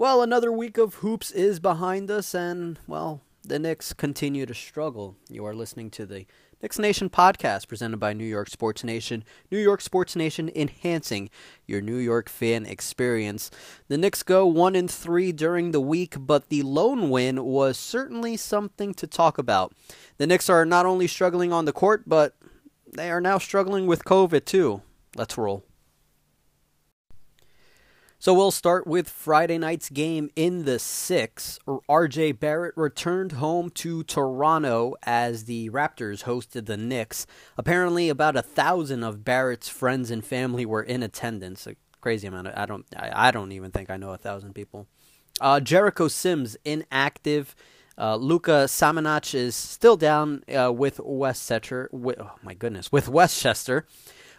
Well, another week of hoops is behind us, and, well, the Knicks continue to struggle. You are listening to the Knicks Nation podcast presented by New York Sports Nation. New York Sports Nation enhancing your New York fan experience. The Knicks go 1 and 3 during the week, but the lone win was certainly something to talk about. The Knicks are not only struggling on the court, but they are now struggling with COVID too. Let's roll. So we'll start with Friday night's game in the six. RJ Barrett returned home to Toronto as the Raptors hosted the Knicks. Apparently, about a thousand of Barrett's friends and family were in attendance. A crazy amount. Of, I don't. I, don't even think I know a thousand people. Uh, Jericho Sims inactive. Uh, Luka Samanic is still down uh, with Westchester. Oh my goodness, with Westchester.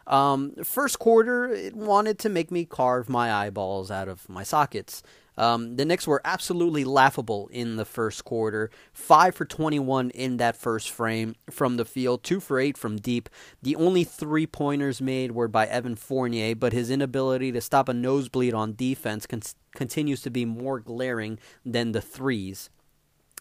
Um, first quarter, it wanted to make me carve my eyeballs out of my sockets. Um, the Knicks were absolutely laughable in the first quarter. 5 for 21 in that first frame from the field, 2 for 8 from deep. The only three pointers made were by Evan Fournier, but his inability to stop a nosebleed on defense con- continues to be more glaring than the threes.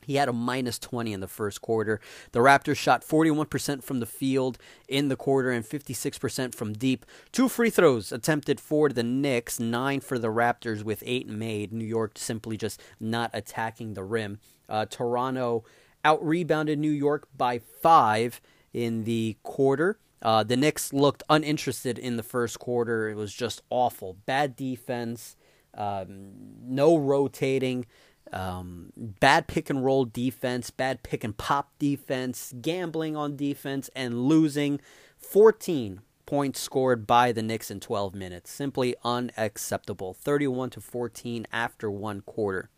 He had a minus 20 in the first quarter. The Raptors shot 41% from the field in the quarter and 56% from deep. Two free throws attempted for the Knicks, nine for the Raptors with eight made. New York simply just not attacking the rim. Uh, Toronto out rebounded New York by five in the quarter. Uh, the Knicks looked uninterested in the first quarter. It was just awful. Bad defense, um, no rotating. Um, bad pick and roll defense, bad pick and pop defense, gambling on defense, and losing 14 points scored by the Knicks in 12 minutes. Simply unacceptable. 31 to 14 after one quarter.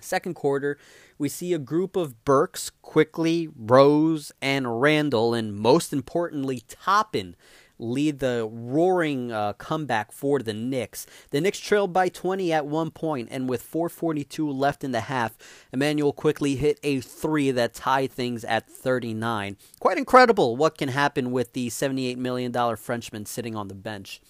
Second quarter, we see a group of Burks, Quickley, Rose, and Randle, and most importantly, Toppin lead the roaring uh, comeback for the Knicks. The Knicks trailed by 20 at one point, and with 4:42 left in the half, Immanuel Quickley hit a three that tied things at 39. Quite incredible what can happen with the 78 million dollar Frenchman sitting on the bench.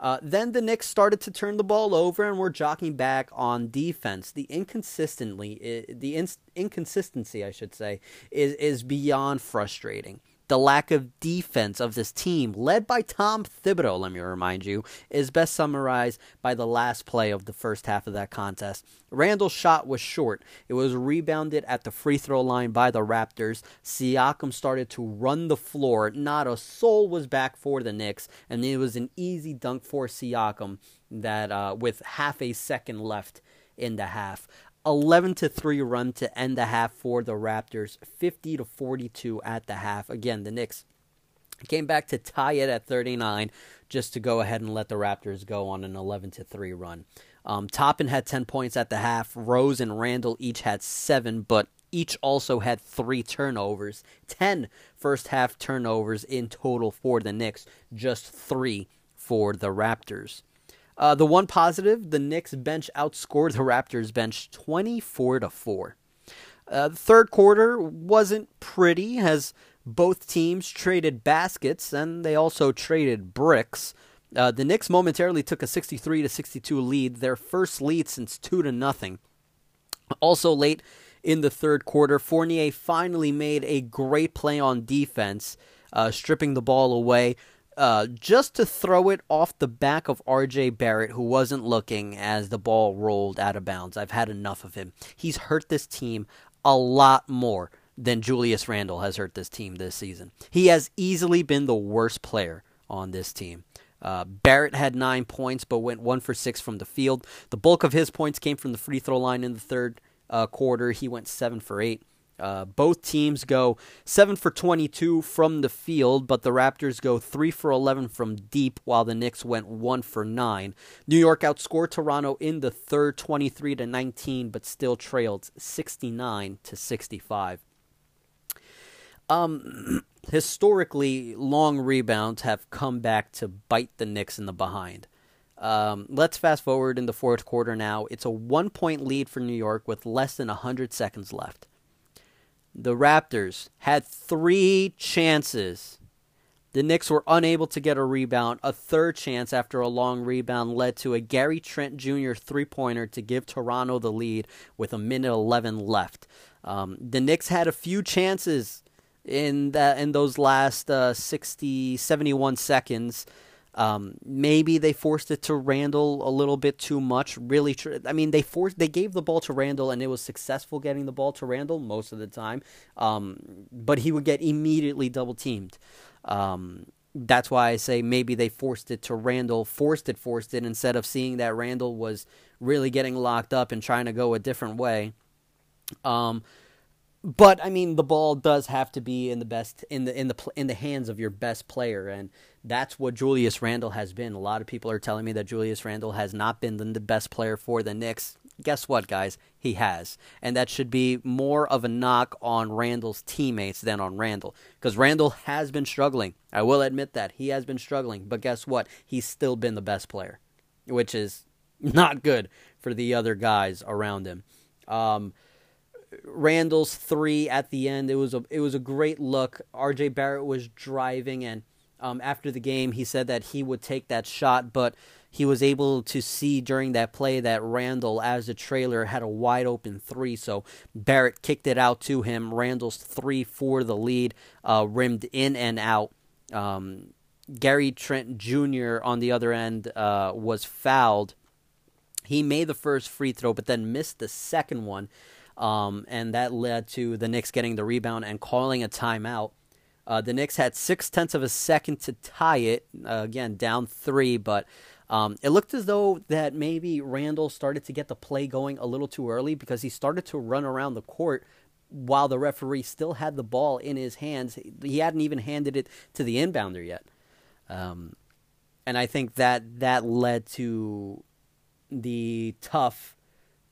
Uh, then the Knicks started to turn the ball over and were jockeying back on defense. The inconsistently, the in- inconsistency, I should say, is is beyond frustrating the lack of defense of this team, led by Tom Thibodeau, let me remind you, is best summarized by the last play of the first half of that contest. Randle's shot was short. It was rebounded at the free throw line by the Raptors. Siakam started to run the floor. Not a soul was back for the Knicks, and it was an easy dunk for Siakam that uh, with half a second left in the half. 11 to 3 run to end the half for the Raptors, 50 to 42 at the half. Again, the Knicks came back to tie it at 39 just to go ahead and let the Raptors go on an 11 to 3 run. Um, Toppin had 10 points at the half. Rose and Randle each had 7, but each also had 3 turnovers. 10 first half turnovers in total for the Knicks, just 3 for the Raptors. Uh, the one positive, the Knicks bench outscored the Raptors bench 24 to 4. Uh, the third quarter wasn't pretty as both teams traded baskets and they also traded bricks. Uh, the Knicks momentarily took a 63 to 62 lead, their first lead since 2 to nothing. Also late in the third quarter, Fournier finally made a great play on defense, uh, stripping the ball away uh, just to throw it off the back of RJ Barrett, who wasn't looking as the ball rolled out of bounds. I've had enough of him. He's hurt this team a lot more than Julius Randle has hurt this team this season. He has easily been the worst player on this team. Uh, Barrett had nine points, but went one for six from the field. The bulk of his points came from the free throw line in the third uh, quarter. He went seven for eight. Uh, both teams go 7 for 22 from the field, but the Raptors go 3 for 11 from deep, while the Knicks went 1 for 9. New York outscored Toronto in the third 23 to 19, but still trailed 69 to 65. Um, historically, long rebounds have come back to bite the Knicks in the behind. Um, let's fast forward in the fourth quarter now. It's a one point lead for New York with less than 100 seconds left the Raptors had three chances The Knicks were unable to get a rebound. A third chance after a long rebound led to a Gary Trent Jr. three pointer to give Toronto the lead with a minute 11 left. Um, the Knicks had a few chances in that in those last uh, 60, 71 seconds. Um, maybe they forced it to Randle a little bit too much. Really, tr- I mean, they forced they gave the ball to Randle, and it was successful getting the ball to Randle most of the time. Um, but he would get immediately double teamed. Um, that's why I say maybe they forced it to Randle, forced it, forced it, instead of seeing that Randle was really getting locked up and trying to go a different way. Um, but I mean, the ball does have to be in the best in the in the in the hands of your best player, and that's what Julius Randle has been. A lot of people are telling me that Julius Randle has not been the best player for the Knicks. Guess what, guys? He has, and that should be more of a knock on Randle's teammates than on Randle, because Randle has been struggling. I will admit that he has been struggling, but guess what? He's still been the best player, which is not good for the other guys around him. Um, Randle's three at the end. It was a it was a great look. R.J. Barrett was driving, and um, after the game, he said that he would take that shot, but he was able to see during that play that Randle, as a trailer, had a wide open three. So Barrett kicked it out to him. Randle's three for the lead, uh, rimmed in and out. Um, Gary Trent Jr. on the other end uh, was fouled. He made the first free throw, but then missed the second one. Um, and that led to the Knicks getting the rebound and calling a timeout. Uh, the Knicks had six tenths of a second to tie it. Uh, again, down three, but um, it looked as though that maybe Randle started to get the play going a little too early because he started to run around the court while the referee still had the ball in his hands. He hadn't even handed it to the inbounder yet. Um, and I think that that led to the tough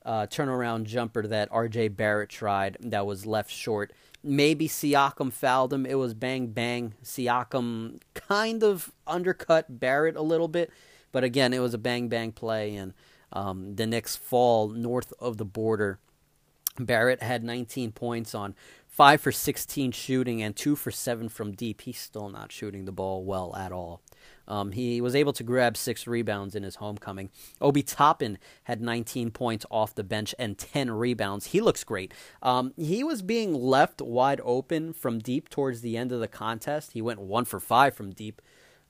uh, turnaround jumper that R.J. Barrett tried that was left short. Maybe Siakam fouled him. It was bang bang. Siakam kind of undercut Barrett a little bit, but again, it was a bang bang play, and um, the Knicks fall north of the border. Barrett had 19 points on 5 for 16 shooting and 2 for 7 from deep. He's still not shooting the ball well at all. Um, he was able to grab six rebounds in his homecoming. Obi Toppin had 19 points off the bench and 10 rebounds. He looks great. Um, he was being left wide open from deep towards the end of the contest. He went one for five from deep.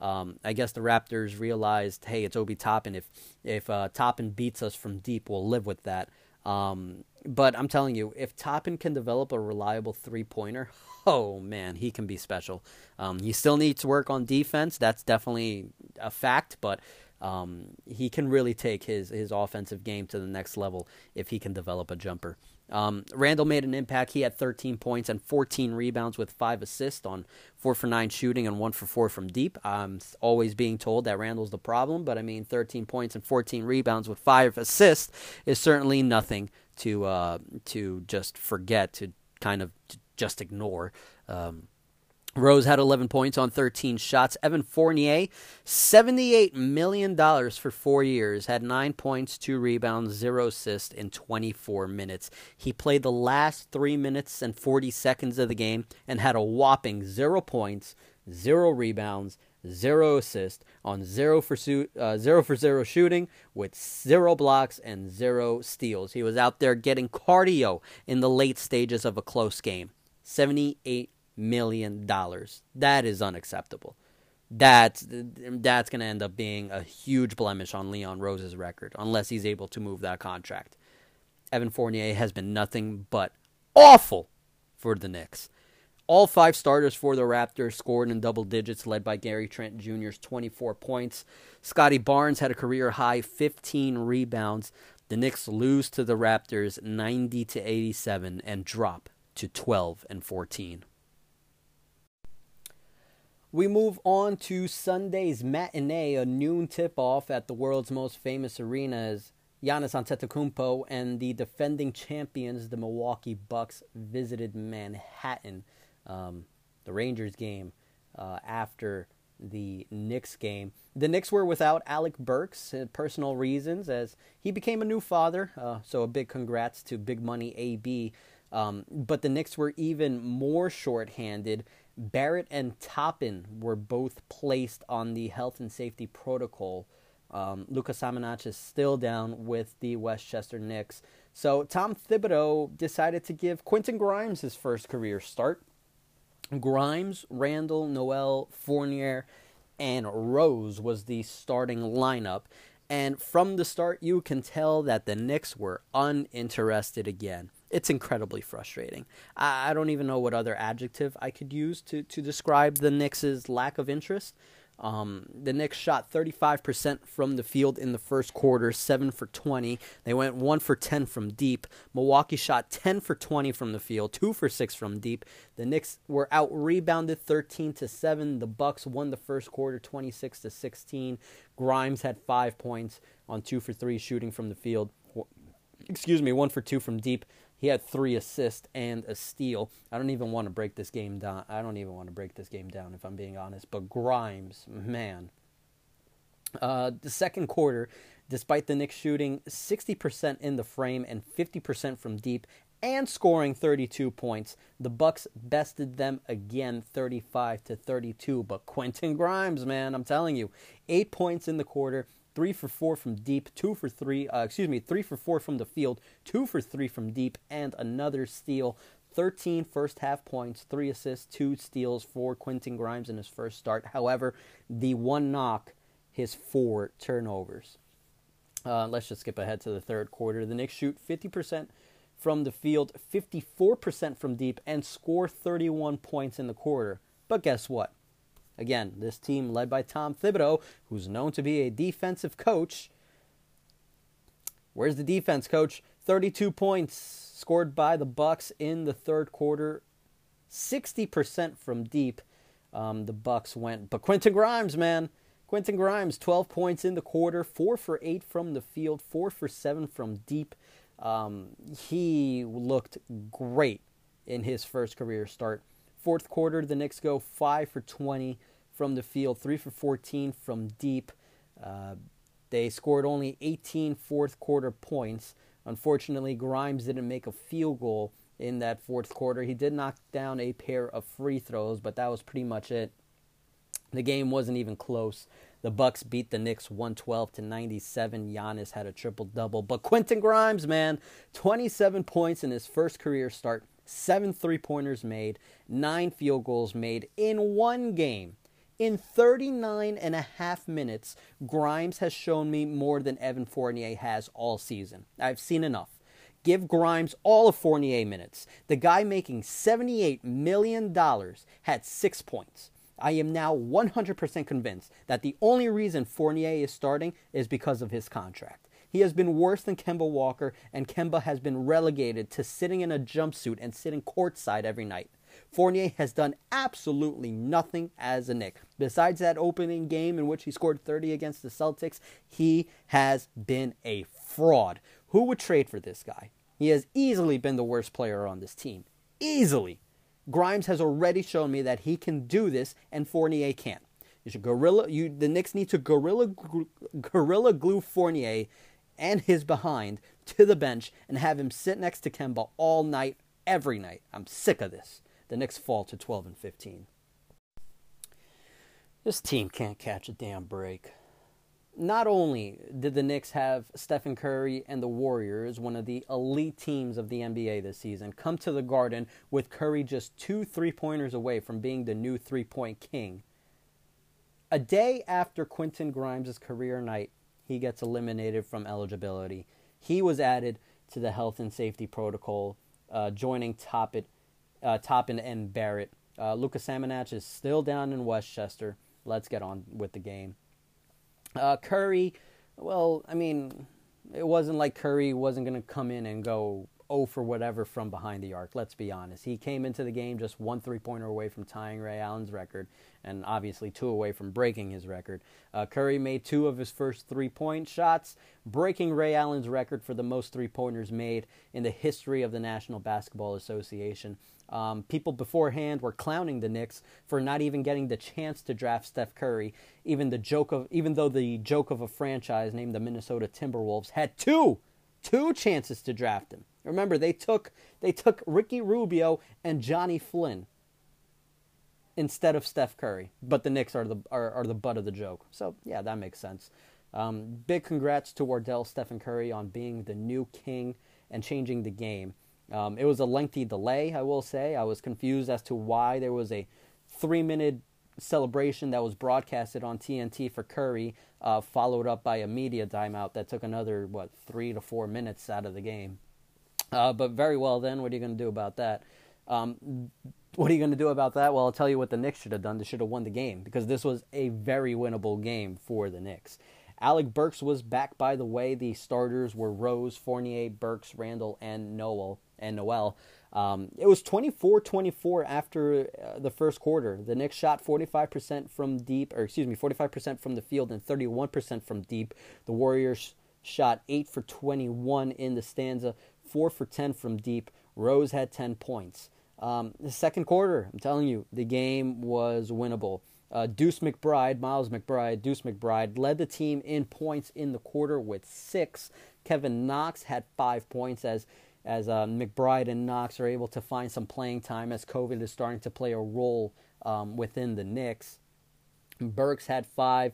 Um, I guess the Raptors realized, hey, it's Obi Toppin. If if uh, Toppin beats us from deep, we'll live with that. Um, but I'm telling you, if Toppin can develop a reliable three pointer, oh man, he can be special. Um, he still needs work on defense. That's definitely a fact, but um, he can really take his his offensive game to the next level if he can develop a jumper. Um, Randle made an impact. He had 13 points and 14 rebounds with five assists on four for nine shooting and one for four from deep. I'm always being told that Randle's the problem, but I mean, 13 points and 14 rebounds with five assists is certainly nothing to uh, to just forget to kind of just ignore. Um, Rose had 11 points on 13 shots. Evan Fournier, $78 million for four years, had nine points, two rebounds, zero assists in 24 minutes. He played the last three minutes and 40 seconds of the game and had a whopping zero points, zero rebounds, zero assists on zero for, uh, zero for zero shooting with zero blocks and zero steals. He was out there getting cardio in the late stages of a close game. 78 million dollars. That is unacceptable. That's that's going to end up being a huge blemish on Leon Rose's record unless he's able to move that contract. Evan Fournier has been nothing but awful for the Knicks. All five starters for the Raptors scored in double digits, led by Gary Trent Jr.'s 24 points. Scottie Barnes had a career high 15 rebounds. The Knicks lose to the Raptors 90 to 87 and drop to 12 and 14. We move on to Sunday's matinee, a noon tip off at the world's most famous arenas. Giannis Antetokounmpo and the defending champions, the Milwaukee Bucks, visited Manhattan. Um, the Rangers game uh, after the Knicks game. The Knicks were without Alec Burks, uh, personal reasons, as he became a new father. Uh, so a big congrats to Big Money AB um, but the Knicks were even more shorthanded Barrett and Toppin were both placed on the health and safety protocol. Um, Lucas Samanic is still down with the Westchester Knicks. So Tom Thibodeau decided to give Quentin Grimes his first career start. Grimes, Randle, Noel, Fournier, and Rose was the starting lineup. And from the start, you can tell that the Knicks were uninterested again. It's incredibly frustrating. I, don't even know what other adjective I could use to, to describe the Knicks' lack of interest. Um, the Knicks shot 35% from the field in the first quarter, 7 for 20. They went 1 for 10 from deep. Milwaukee shot 10 for 20 from the field, 2 for 6 from deep. The Knicks were out rebounded 13 to 7. The Bucks won the first quarter 26 to 16. Grimes had 5 points on 2 for 3 shooting from the field. Excuse me, 1 for 2 from deep. He had three assists and a steal. I don't even want to break this game down. I don't even want to break this game down if I'm being honest. But Grimes, man. Uh, the second quarter, despite the Knicks shooting 60% in the frame and 50% from deep and scoring 32 points, the Bucks bested them again 35 to 32. But Quentin Grimes, man, I'm telling you, 8 points in the quarter, three for four from deep, two for three, uh, excuse me, three for four from the field, two for three from deep, and another steal. 13 first half points, three assists, two steals for Quentin Grimes in his first start. However, the one knock, his four turnovers. Uh, let's just skip ahead to the third quarter. The Knicks shoot 50% from the field, 54% from deep, and score 31 points in the quarter. But guess what? Again, this team led by Tom Thibodeau, who's known to be a defensive coach. Where's the defense, coach? 32 points scored by the Bucks in the third quarter, 60% from deep. Um, the Bucks went, but Quentin Grimes, man, Quentin Grimes, 12 points in the quarter, four for eight from the field, four for seven from deep. Um, he looked great in his first career start. Fourth quarter, the Knicks go five for 20 from the field, 3 for 14 from deep. Uh, they scored only 18 fourth quarter points. Unfortunately, Grimes didn't make a field goal in that fourth quarter. He did knock down a pair of free throws, but that was pretty much it. The game wasn't even close. The Bucks beat the Knicks 112 to 97. Giannis had a triple double, but Quentin Grimes, man, 27 points in his first career start, seven three-pointers made, nine field goals made in one game. In 39 and a half minutes, Grimes has shown me more than Evan Fournier has all season. I've seen enough. Give Grimes all of Fournier minutes. The guy making $78 million had six points. I am now 100% convinced that the only reason Fournier is starting is because of his contract. He has been worse than Kemba Walker, and Kemba has been relegated to sitting in a jumpsuit and sitting courtside every night. Fournier has done absolutely nothing as a Knick. Besides that opening game in which he scored 30 against the Celtics, he has been a fraud. Who would trade for this guy? He has easily been the worst player on this team. Easily. Grimes has already shown me that he can do this, and Fournier can't. You should gorilla. You the Knicks need to gorilla gorilla glue Fournier and his behind to the bench and have him sit next to Kemba all night, every night. I'm sick of this. The Knicks fall to 12 and 15. This team can't catch a damn break. Not only did the Knicks have Stephen Curry and the Warriors, one of the elite teams of the NBA this season, come to the Garden with Curry just two three pointers away from being the new three point king. A day after Quentin Grimes' career night, he gets eliminated from eligibility. He was added to the health and safety protocol, uh, joining Toppin uh, Toppin and Barrett. Uh, Lucas Samanic is still down in Westchester. Let's get on with the game. Uh, Curry, well, I mean, it wasn't like Curry wasn't going to come in and go oh for whatever from behind the arc. Let's be honest. He came into the game just one three pointer away from tying Ray Allen's record, and obviously two away from breaking his record. Uh, Curry made two of his first three point shots, breaking Ray Allen's record for the most three pointers made in the history of the National Basketball Association. Um, people beforehand were clowning the Knicks for not even getting the chance to draft Steph Curry. Even the joke of, even though the joke of a franchise named the Minnesota Timberwolves had two, two chances to draft him. Remember, they took they took Ricky Rubio and Johnny Flynn. instead of Steph Curry, but the Knicks are the are, are the butt of the joke. So yeah, that makes sense. Um, big congrats to Wardell Stephen Curry on being the new king and changing the game. Um, it was a lengthy delay, I will say. I was confused as to why there was a three minute celebration that was broadcasted on TNT for Curry, uh, followed up by a media timeout that took another, what, three to four minutes out of the game. Uh, but very well, then, what are you going to do about that? Um, what are you going to do about that? Well, I'll tell you what the Knicks should have done. They should have won the game because this was a very winnable game for the Knicks. Alec Burks was back, by the way. The starters were Rose, Fournier, Burks, Randle, and Noel. And Noel. Um, it was 24-24 after uh, the first quarter. The Knicks shot 45% from deep, or excuse me, 45% from the field and 31% from deep. The Warriors shot 8 for 21 in the stanza, 4 for 10 from deep. Rose had 10 points. Um, the second quarter, I'm telling you, the game was winnable. Uh, Deuce McBride, Miles McBride, Deuce McBride led the team in points in the quarter with six. Kevin Knox had five points as as uh, McBride and Knox are able to find some playing time as COVID is starting to play a role um, within the Knicks. Burks had five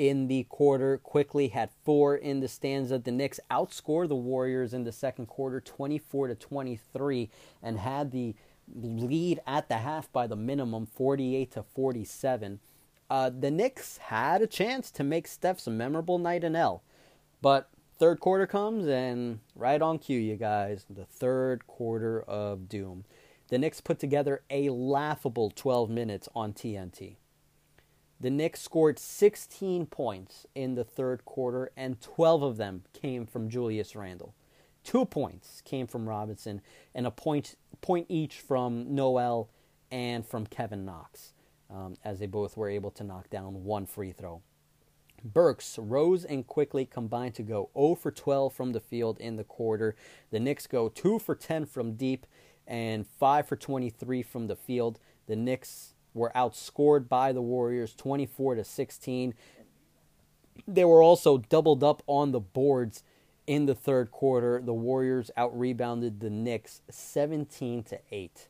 in the quarter, Quickley had four in the stanza. The Knicks outscored the Warriors in the second quarter 24 to 23 and had the lead at the half by the minimum 48 to 47. Uh, the Knicks had a chance to make Steph's memorable night in L, but third quarter comes and right on cue, you guys, the third quarter of doom. The Knicks put together a laughable 12 minutes on TNT. The Knicks scored 16 points in the third quarter, and 12 of them came from Julius Randle. Two points came from Robinson, and a point point each from Noel and from Kevin Knox, um, as they both were able to knock down one free throw. Burks rose and Quickley combined to go 0 for 12 from the field in the quarter. The Knicks go 2 for 10 from deep and 5 for 23 from the field. The Knicks were outscored by the Warriors 24 to 16. They were also doubled up on the boards in the third quarter, the Warriors out rebounded the Knicks 17 to 8.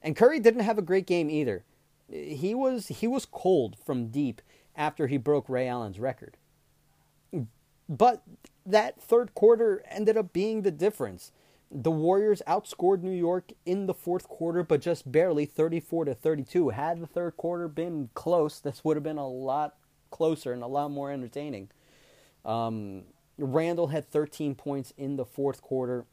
And Curry didn't have a great game either. He was he was cold from deep after he broke Ray Allen's record. But that third quarter ended up being the difference. The Warriors outscored New York in the fourth quarter, but just barely 34 to 32. Had the third quarter been close, this would have been a lot closer and a lot more entertaining. Um, Randle had 13 points in the fourth quarter.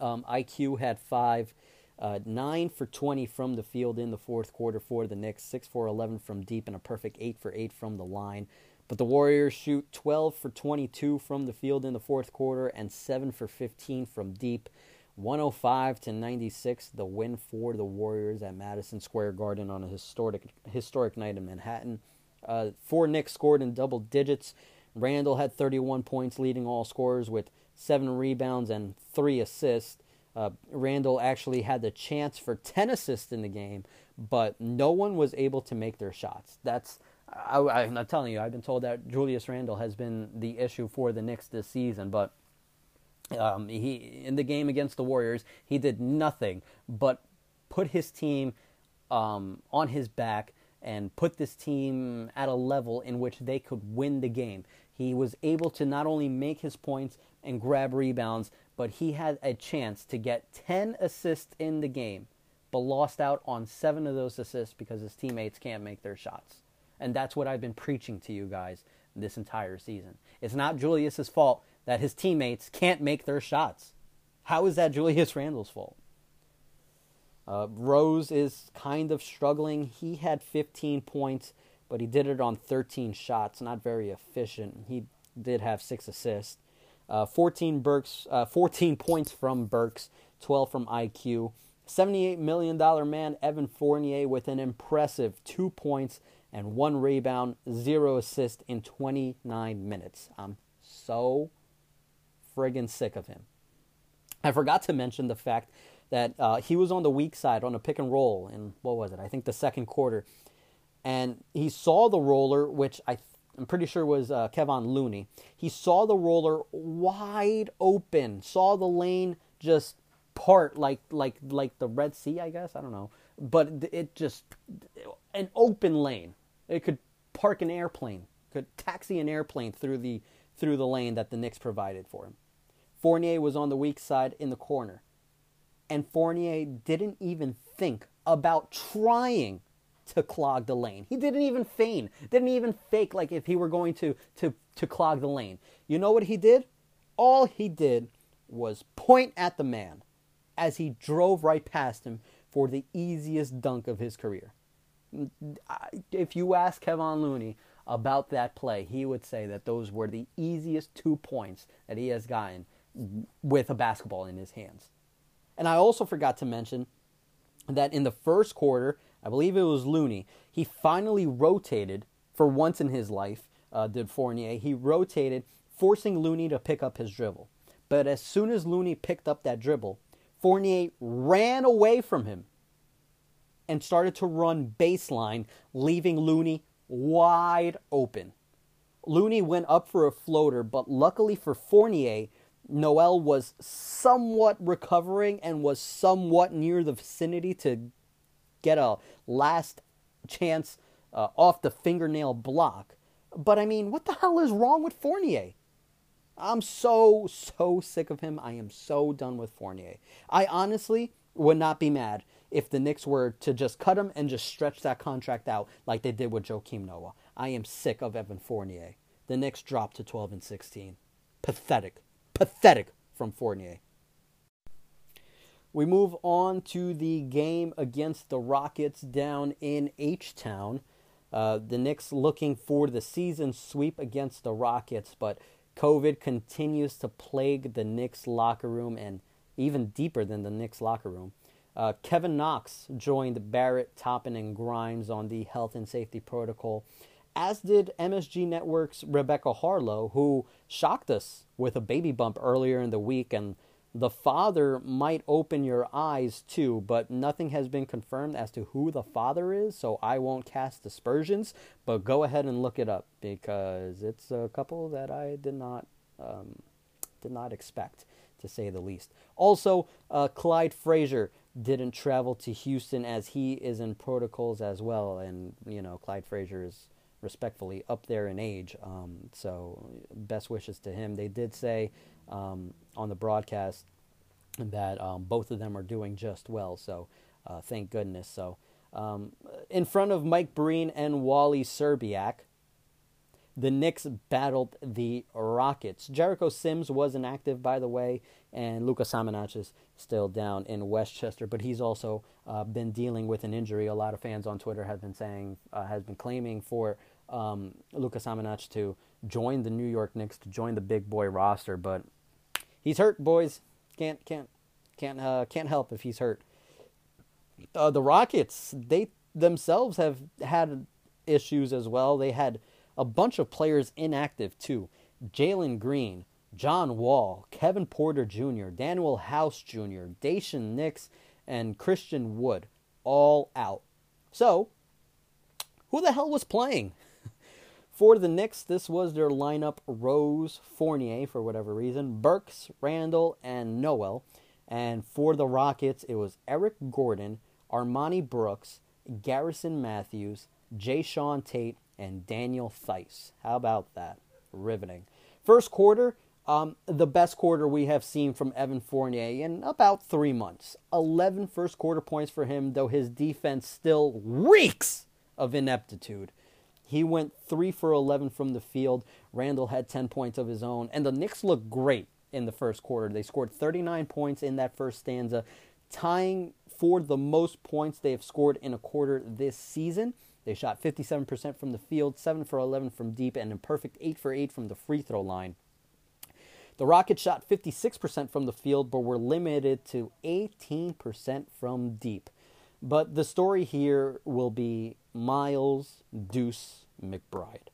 Um, IQ had five. Uh, 9 for 20 from the field in the fourth quarter for the Knicks, 6 for 11 from deep, and a perfect 8 for 8 from the line. But the Warriors shoot 12 for 22 from the field in the fourth quarter and 7 for 15 from deep. 105 to 96, the win for the Warriors at Madison Square Garden on a historic historic night in Manhattan. Uh, four Knicks scored in double digits. Randle had 31 points, leading all scorers with seven rebounds and three assists. Uh, Randle actually had the chance for 10 assists in the game, but no one was able to make their shots. That's I, am not telling you. I've been told that Julius Randle has been the issue for the Knicks this season, but um, he in the game against the Warriors, he did nothing but put his team um, on his back and put this team at a level in which they could win the game. He was able to not only make his points and grab rebounds, but he had a chance to get 10 assists in the game, but lost out on seven of those assists because his teammates can't make their shots. And that's what I've been preaching to you guys this entire season. It's not Julius's fault that his teammates can't make their shots. How is that Julius Randle's fault? Uh, Rose is kind of struggling. He had 15 points but he did it on 13 shots, not very efficient. He did have six assists. Uh, 14 Burks, uh, 14 points from Burks, 12 from IQ. $78 million man Evan Fournier with an impressive two points and one rebound, zero assist in 29 minutes. I'm so friggin' sick of him. I forgot to mention the fact that uh, he was on the weak side on a pick and roll in, what was it? I think the second quarter and he saw the roller, which I I'm pretty sure was uh, Kevon Looney. He saw the roller wide open, saw the lane just part like like like the Red Sea, I guess. I don't know. but it just an open lane. It could park an airplane, could taxi an airplane through the through the lane that the Knicks provided for him. Fournier was on the weak side in the corner. And Fournier didn't even think about trying to clog the lane. He didn't even feign, didn't even fake like if he were going to, to, to clog the lane. You know what he did? All he did was point at the man as he drove right past him for the easiest dunk of his career. If you ask Kevon Looney about that play, he would say that those were the easiest two points that he has gotten with a basketball in his hands. And I also forgot to mention that in the first quarter, I believe it was Looney, he finally rotated for once in his life, uh, did Fournier. He rotated, forcing Looney to pick up his dribble. But as soon as Looney picked up that dribble, Fournier ran away from him and started to run baseline, leaving Looney wide open. Looney went up for a floater, but luckily for Fournier, Noel was somewhat recovering and was somewhat near the vicinity to get a last chance uh, off the fingernail block. But I mean, what the hell is wrong with Fournier? I'm so, so sick of him. I am so done with Fournier. I honestly would not be mad if the Knicks were to just cut him and just stretch that contract out like they did with Joakim Noah. I am sick of Evan Fournier. The Knicks dropped to 12 and 16. Pathetic. Pathetic from Fournier. We move on to the game against the Rockets down in H Town. Uh, the Knicks looking for the season sweep against the Rockets, but COVID continues to plague the Knicks locker room and even deeper than the Knicks locker room. Uh, Kevin Knox joined Barrett, Toppin, and Grimes on the health and safety protocol, as did MSG Network's Rebecca Haarlow, who shocked us with a baby bump earlier in the week. And the father might open your eyes too, but nothing has been confirmed as to who the father is, so I won't cast aspersions. But go ahead and look it up because it's a couple that I did not um, did not expect, to say the least. Also, uh, Clyde Frazier didn't travel to Houston as he is in protocols as well. And, you know, Clyde Frazier is respectfully up there in age. Um, so, best wishes to him. They did say um, on the broadcast that um, both of them are doing just well. So, uh, thank goodness. So, um, in front of Mike Breen and Wally Szczerbiak, the Knicks battled the Rockets. Jericho Sims was inactive, by the way, and Luka Samanic is still down in Westchester, but he's also uh, been dealing with an injury. A lot of fans on Twitter have been saying, uh, has been claiming for um, Luka Samanic to join the New York Knicks, to join the big boy roster, but he's hurt, boys. Can't can't can't uh, can't help if he's hurt. Uh, the Rockets, they themselves have had issues as well. They had a bunch of players inactive too. Jalen Green, John Wall, Kevin Porter Jr., Danuel House Jr., Daishen Nix, and Christian Wood all out. So, who the hell was playing? For the Knicks, this was their lineup Rose, Fournier, for whatever reason, Burks, Randle, and Noel. And for the Rockets, it was Eric Gordon, Armoni Brooks, Garrison Matthews, Jae'Sean Tate, and Daniel Theis. How about that? Riveting. First quarter, um, the best quarter we have seen from Evan Fournier in about three months. 11 first quarter points for him, though his defense still reeks of ineptitude. He went 3 for 11 from the field. Randle had 10 points of his own. And the Knicks looked great in the first quarter. They scored 39 points in that first stanza, tying for the most points they have scored in a quarter this season. They shot 57% from the field, 7 for 11 from deep, and a perfect 8 for 8 from the free throw line. The Rockets shot 56% from the field, but were limited to 18% from deep. But the story here will be Miles Deuce McBride,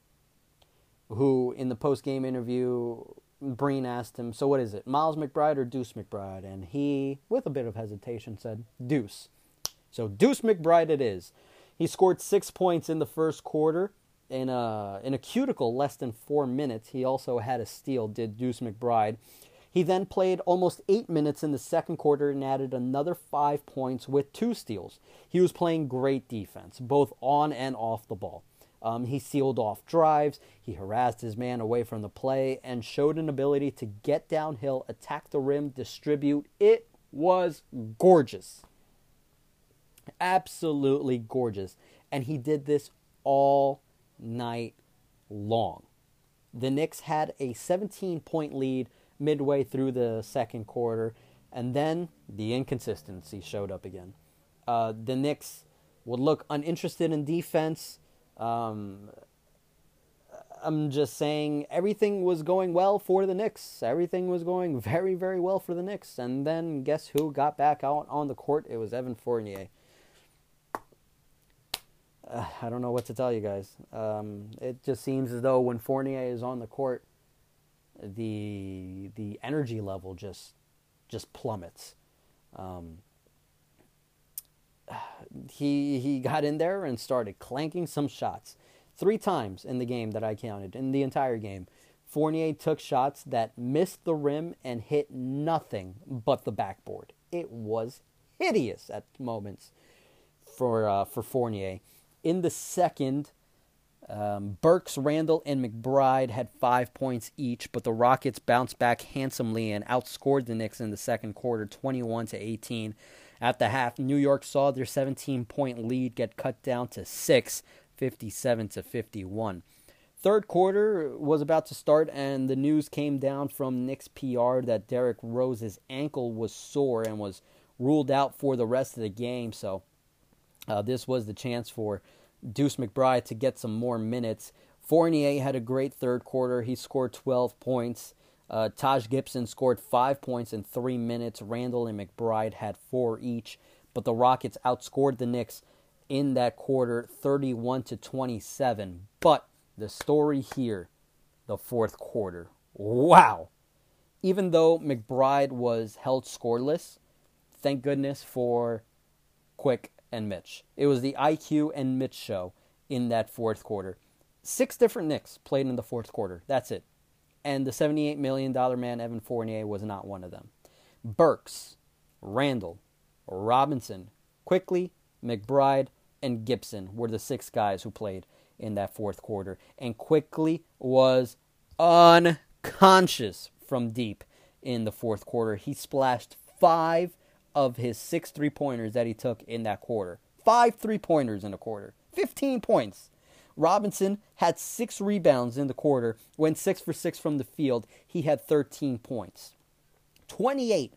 who in the post game interview, Breen asked him, So what is it, Miles McBride or Deuce McBride? And he, with a bit of hesitation, said, Deuce. So Deuce McBride it is. He scored six points in the first quarter in a in a cuticle less than four minutes. He also had a steal. Did Deuce McBride? He then played almost eight minutes in the second quarter and added another five points with two steals. He was playing great defense, both on and off the ball. Um, he sealed off drives, he harassed his man away from the play, and showed an ability to get downhill, attack the rim, distribute. It was gorgeous. Absolutely gorgeous. And he did this all night long. The Knicks had a 17 point lead midway through the second quarter, and then the inconsistency showed up again. Uh, the Knicks would look uninterested in defense. Um, I'm just saying everything was going well for the Knicks. Everything was going very, very well for the Knicks. And then guess who got back out on the court? It was Evan Fournier. Uh, I don't know what to tell you guys. Um, it just seems as though when Fournier is on the court, the the energy level just just plummets. Um, he he got in there and started clanking some shots. Three times in the game that I counted in the entire game, Fournier took shots that missed the rim and hit nothing but the backboard. It was hideous at moments for uh, for Fournier. In the second, um, Burks, Randle, and McBride had five points each, but the Rockets bounced back handsomely and outscored the Knicks in the second quarter, 21 to 18. At the half, New York saw their 17-point lead get cut down to six, 57 to 51. Third quarter was about to start, and the news came down from Knicks PR that Derrick Rose's ankle was sore and was ruled out for the rest of the game. So, uh, this was the chance for Deuce McBride to get some more minutes. Fournier had a great third quarter. He scored 12 points. Uh, Taj Gibson scored five points in three minutes. Randle and McBride had four each. But the Rockets outscored the Knicks in that quarter 31 to 27. But the story here, the fourth quarter. Wow. Even though McBride was held scoreless, thank goodness for Quick and Mitch. It was the IQ and Mitch show in that fourth quarter. Six different Knicks played in the fourth quarter. That's it. And the $78 million man, Evan Fournier, was not one of them. Burks, Randle, Robinson, Quickley, McBride, and Gibson were the six guys who played in that fourth quarter. And Quickley was unconscious from deep in the fourth quarter. He splashed five of his six three pointers that he took in that quarter. Five three pointers in a quarter. 15 points. Robinson had six rebounds in the quarter, went six for six from the field. He had 13 points. 28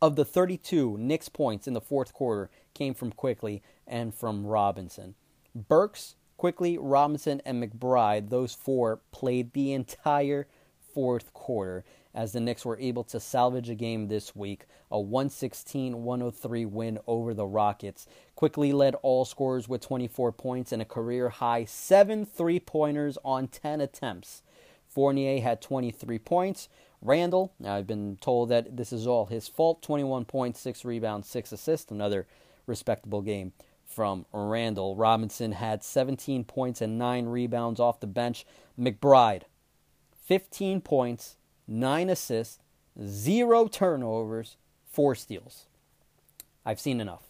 of the 32 Knicks points in the fourth quarter came from Quickley and from Robinson. Burks, Quickley, Robinson, and McBride, those four played the entire fourth quarter as the Knicks were able to salvage a game this week, a 116 103 win over the Rockets. Quickley led all scorers with 24 points and a career high seven three pointers on 10 attempts. Fournier had 23 points. Randle, I've been told that this is all his fault 21 points, 6 rebounds, 6 assists, another respectable game from Randle. Robinson had 17 points and 9 rebounds off the bench. McBride, 15 points, nine assists, zero turnovers, four steals. I've seen enough.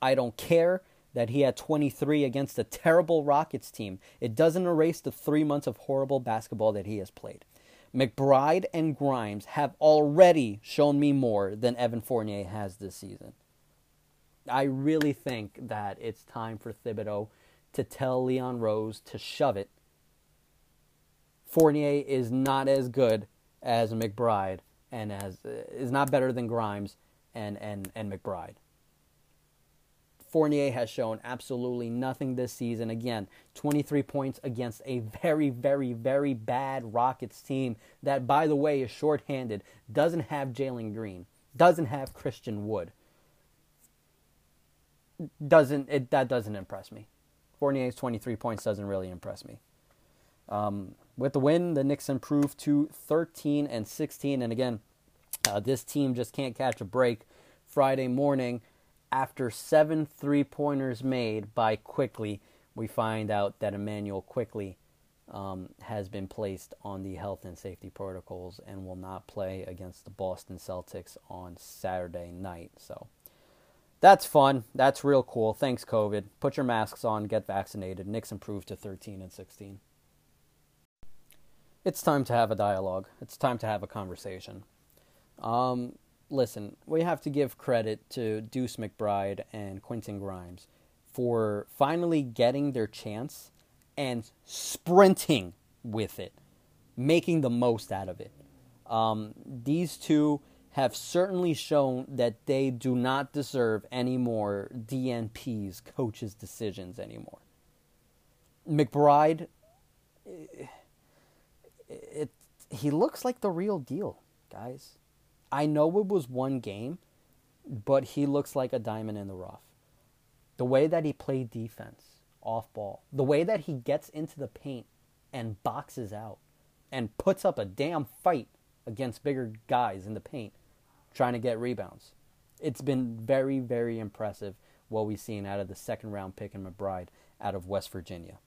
I don't care that he had 23 against a terrible Rockets team. It doesn't erase the three months of horrible basketball that he has played. McBride and Grimes have already shown me more than Evan Fournier has this season. I really think that it's time for Thibodeau to tell Leon Rose to shove it. Fournier is not as good as McBride and as is not better than Grimes and and and McBride. Fournier has shown absolutely nothing this season. Again, 23 points against a very, very, very bad Rockets team that, by the way, is shorthanded, doesn't have Jalen Green, doesn't have Christian Wood. Doesn't it? That doesn't impress me. Fournier's 23 points doesn't really impress me. Um, with the win, the Knicks improved to 13 and 16. And again, uh, this team just can't catch a break. Friday morning, after seven three pointers made by Quickley, we find out that Immanuel Quickley um, has been placed on the health and safety protocols and will not play against the Boston Celtics on Saturday night. So that's fun. That's real cool. Thanks, COVID. Put your masks on, get vaccinated. Knicks improved to 13 and 16. It's time to have a dialogue. It's time to have a conversation. Um, listen, we have to give credit to Deuce McBride and Quentin Grimes for finally getting their chance and sprinting with it, making the most out of it. Um, these two have certainly shown that they do not deserve any more DNP's coaches' decisions anymore. McBride, it, it, he looks like the real deal, guys. I know it was one game, but he looks like a diamond in the rough. The way that he played defense, off ball, the way that he gets into the paint and boxes out and puts up a damn fight against bigger guys in the paint trying to get rebounds. It's been very, very impressive what we've seen out of the second round pick in McBride out of West Virginia.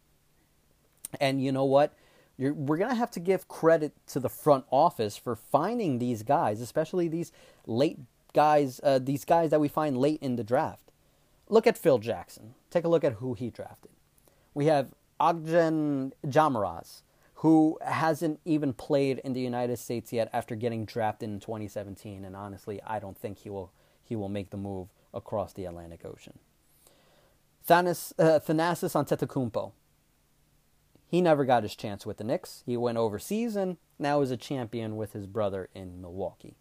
And you know what? You're, we're going to have to give credit to the front office for finding these guys, especially these late guys, uh, these guys that we find late in the draft. Look at Phil Jackson. Take a look at who he drafted. We have Ognjen Jaramaz, who hasn't even played in the United States yet after getting drafted in 2017, and honestly, I don't think he will he will make the move across the Atlantic Ocean. Thanos, uh, Thanasis Antetokounmpo. He never got his chance with the Knicks. He went overseas and now is a champion with his brother in Milwaukee.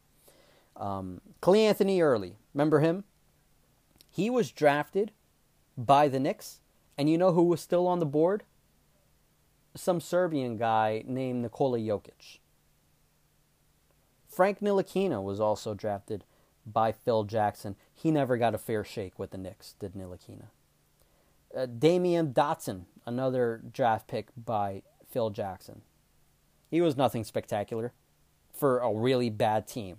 Um, Anthony Early, remember him? He was drafted by the Knicks, and you know who was still on the board? some Serbian guy named Nikola Jokic. Frank Ntilikina was also drafted by Phil Jackson. He never got a fair shake with the Knicks, did Ntilikina. Uh, Damyean Dotson, another draft pick by Phil Jackson. He was nothing spectacular for a really bad team.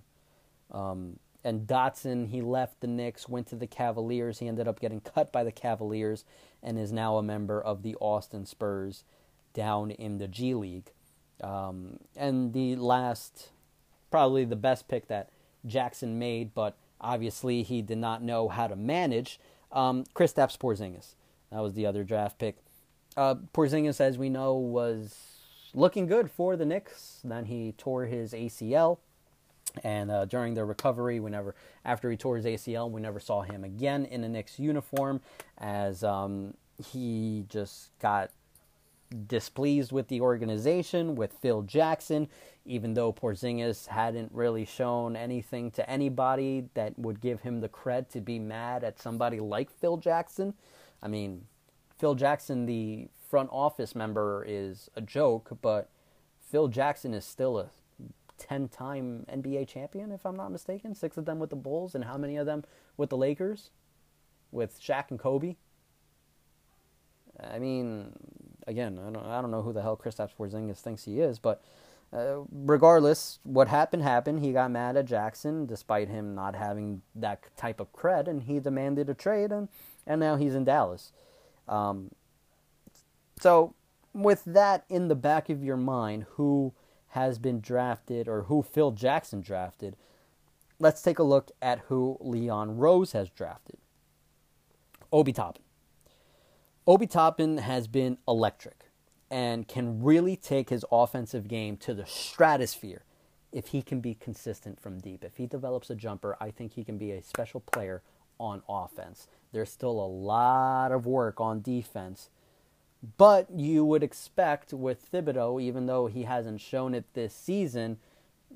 Um, and Dotson, he left the Knicks, went to the Cavaliers. He ended up getting cut by the Cavaliers and is now a member of the Austin Spurs down in the G League. Um, and the last, probably the best pick that Jackson made, but obviously he did not know how to manage, um, Kristaps Porzingis. That was the other draft pick. Uh, Porzingis, as we know, was looking good for the Knicks. Then he tore his ACL, and uh, during the recovery, we never, after he tore his ACL, we never saw him again in a Knicks uniform, as um, he just got displeased with the organization, with Phil Jackson, even though Porzingis hadn't really shown anything to anybody that would give him the cred to be mad at somebody like Phil Jackson. I mean, Phil Jackson, the front office member, is a joke, but Phil Jackson is still a 10 time NBA champion, if I'm not mistaken. Six of them with the Bulls, and how many of them with the Lakers? With Shaq and Kobe? I mean, again, I don't, I don't know who the hell Kristaps Porzingis thinks he is, but uh, regardless, what happened happened. He got mad at Jackson, despite him not having that type of cred, and he demanded a trade, and and now he's in Dallas. Um, so, with that in the back of your mind, who has been drafted or who Phil Jackson drafted? Let's take a look at who Leon Rose has drafted. Obi Toppin. Obi Toppin has been electric and can really take his offensive game to the stratosphere if he can be consistent from deep. If he develops a jumper, I think he can be a special player on offense. There's still a lot of work on defense, but you would expect with Thibodeau, even though he hasn't shown it this season,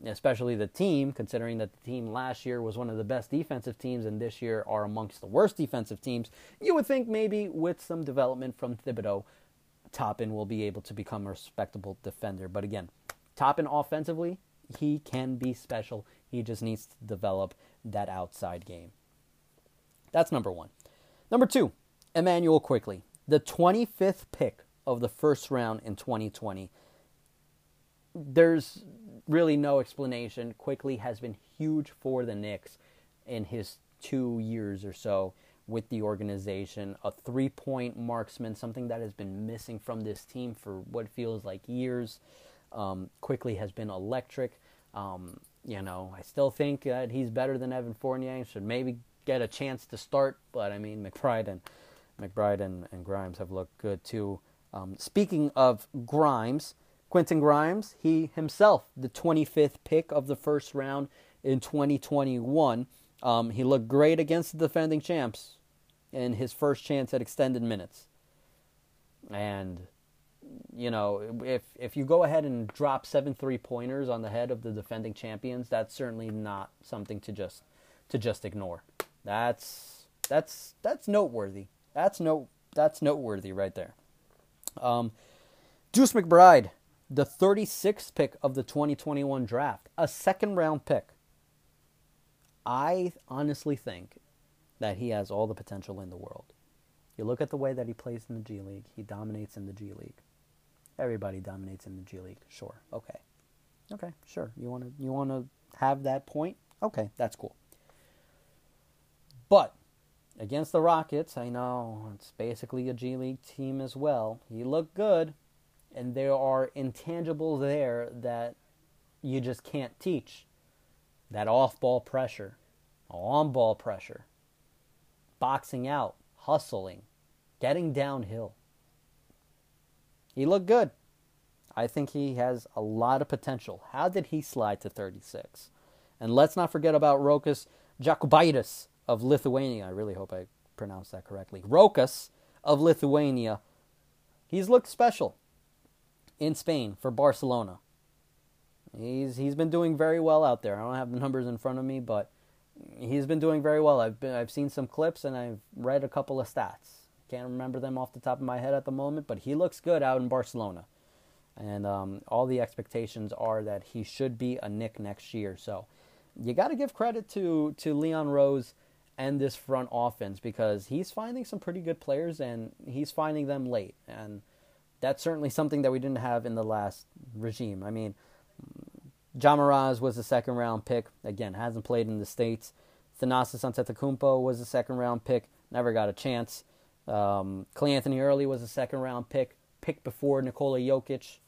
especially the team, considering that the team last year was one of the best defensive teams and this year are amongst the worst defensive teams, you would think maybe with some development from Thibodeau, Toppin will be able to become a respectable defender. But again, Toppin offensively, he can be special. He just needs to develop that outside game. That's number one. Number two, Immanuel Quickley, the 25th pick of the first round in 2020. There's really no explanation. Quickley has been huge for the Knicks in his two years or so with the organization, a three point marksman, something that has been missing from this team for what feels like years. Um, Quickley has been electric. Um, you know, I still think that he's better than Evan Fournier. Should maybe get a chance to start, but I mean, McBride and McBride and, and Grimes have looked good too. Um, speaking of Grimes, Quentin Grimes, he himself, the 25th pick of the first round in 2021. Um, he looked great against the defending champs in his first chance at extended minutes. And you know, if if you go ahead and drop seven three pointers on the head of the defending champions, that's certainly not something to just to just ignore. That's that's that's noteworthy. That's no that's noteworthy right there. Um, Deuce McBride, the 36th pick of the 2021 draft, a second round pick. I honestly think that he has all the potential in the world. You look at the way that he plays in the G League, he dominates in the G League. Everybody dominates in the G League. Sure. Okay. Okay, sure. You want to you want to have that point? Okay, that's cool. But against the Rockets, I know it's basically a G League team as well. He looked good, and there are intangibles there that you just can't teach. That off ball pressure, on ball pressure, boxing out, hustling, getting downhill. He looked good. I think he has a lot of potential. How did he slide to 36? And let's not forget about Rokas Jokubaitis of Lithuania. I really hope I pronounced that correctly. Rokas of Lithuania. He's looked special in Spain for Barcelona. He's he's been doing very well out there. I don't have the numbers in front of me, but he's been doing very well. I've been I've seen some clips and I've read a couple of stats. Can't remember them off the top of my head at the moment, but he looks good out in Barcelona. And um, all the expectations are that he should be a Knick next year. So you got to give credit to to Leon Rose and this front offense because he's finding some pretty good players and he's finding them late. And that's certainly something that we didn't have in the last regime. I mean, Jaramaz was a second round pick. Again, hasn't played in the States. Thanasis Antetokounmpo was a second round pick. Never got a chance. Um, Cleanthony Early was a second round pick, picked before Nikola Jokic.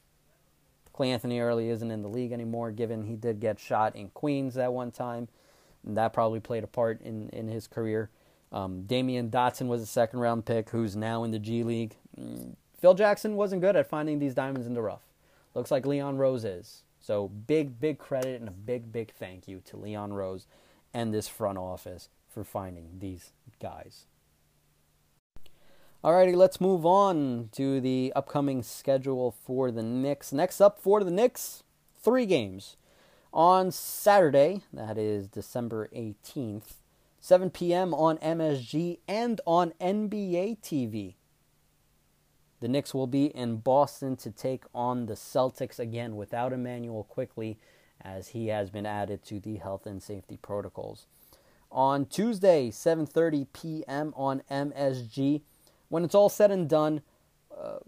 Cleanthony Early isn't in the league anymore, given he did get shot in Queens at one time. And that probably played a part in, in his career. Um, Damyean Dotson was a second round pick who's now in the G League. Mm, Phil Jackson wasn't good at finding these diamonds in the rough. Looks like Leon Rose is. So big, big credit and a big, big thank you to Leon Rose and this front office for finding these guys. Alrighty, let's move on to the upcoming schedule for the Knicks. Next up for the Knicks, three games. On Saturday, that is December 18th, 7 p.m. on MSG and on NBA TV. The Knicks will be in Boston to take on the Celtics again without Immanuel Quickley, as he has been added to the health and safety protocols. On Tuesday, 7:30 p.m. on MSG, when it's all said and done, uh,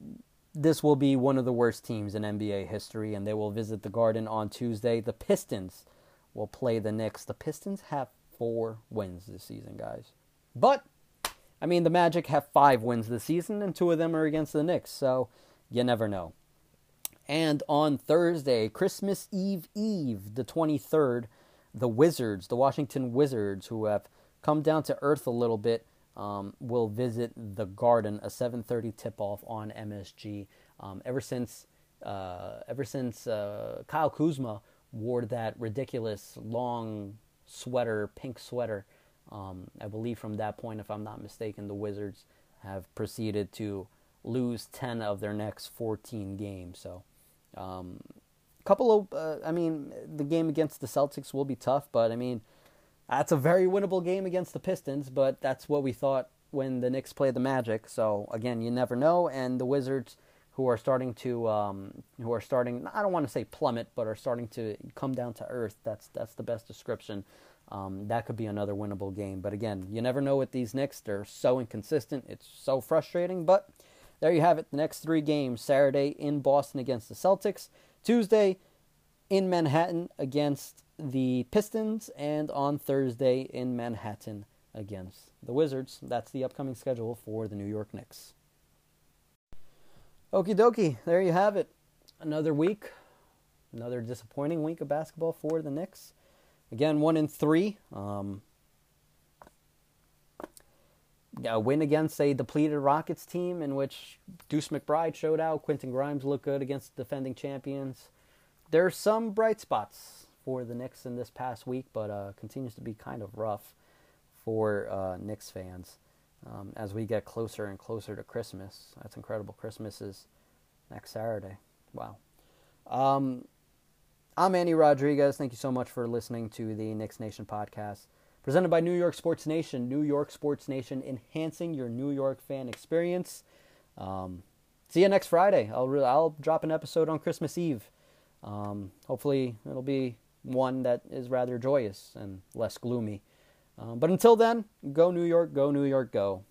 this will be one of the worst teams in NBA history, and they will visit the Garden on Tuesday. The Pistons will play the Knicks. The Pistons have four wins this season, guys, but I mean, the Magic have five wins this season, and two of them are against the Knicks, so you never know. And on Thursday, Christmas Eve Eve, the 23rd, the Wizards, the Washington Wizards, who have come down to earth a little bit, um, will visit the Garden, a 7:30 tip-off on MSG. Um, ever since, uh, ever since uh, Kyle Kuzma wore that ridiculous long sweater, pink sweater um, I believe from that point, if I'm not mistaken, the Wizards have proceeded to lose 10 of their next 14 games. So, a um, couple of, uh, I mean, the game against the Celtics will be tough, but I mean, that's a very winnable game against the Pistons, but that's what we thought when the Knicks played the Magic. So, again, you never know. And the Wizards, who are starting to, um, who are starting, I don't want to say plummet, but are starting to come down to earth. That's, that's the best description. Um, that could be another winnable game. But again, you never know with these Knicks. They're so inconsistent. It's so frustrating. But there you have it. The next three games Saturday in Boston against the Celtics, Tuesday in Manhattan against the Pistons, and on Thursday in Manhattan against the Wizards. That's the upcoming schedule for the New York Knicks. Okie dokie, there you have it. Another week, another disappointing week of basketball for the Knicks. Again, one in three. Um, a win against a depleted Rockets team in which Deuce McBride showed out. Quentin Grimes looked good against defending champions. There are some bright spots for the Knicks in this past week, but uh, continues to be kind of rough for uh, Knicks fans um, as we get closer and closer to Christmas. That's incredible. Christmas is next Saturday. Wow. Um, I'm Manny Rodriguez. Thank you so much for listening to the Knicks Nation podcast. Presented by New York Sports Nation. New York Sports Nation, enhancing your New York fan experience. Um, see you next Friday. I'll re- I'll drop an episode on Christmas Eve. Um, hopefully, it'll be one that is rather joyous and less gloomy. Um, but until then, go New York, go New York, go.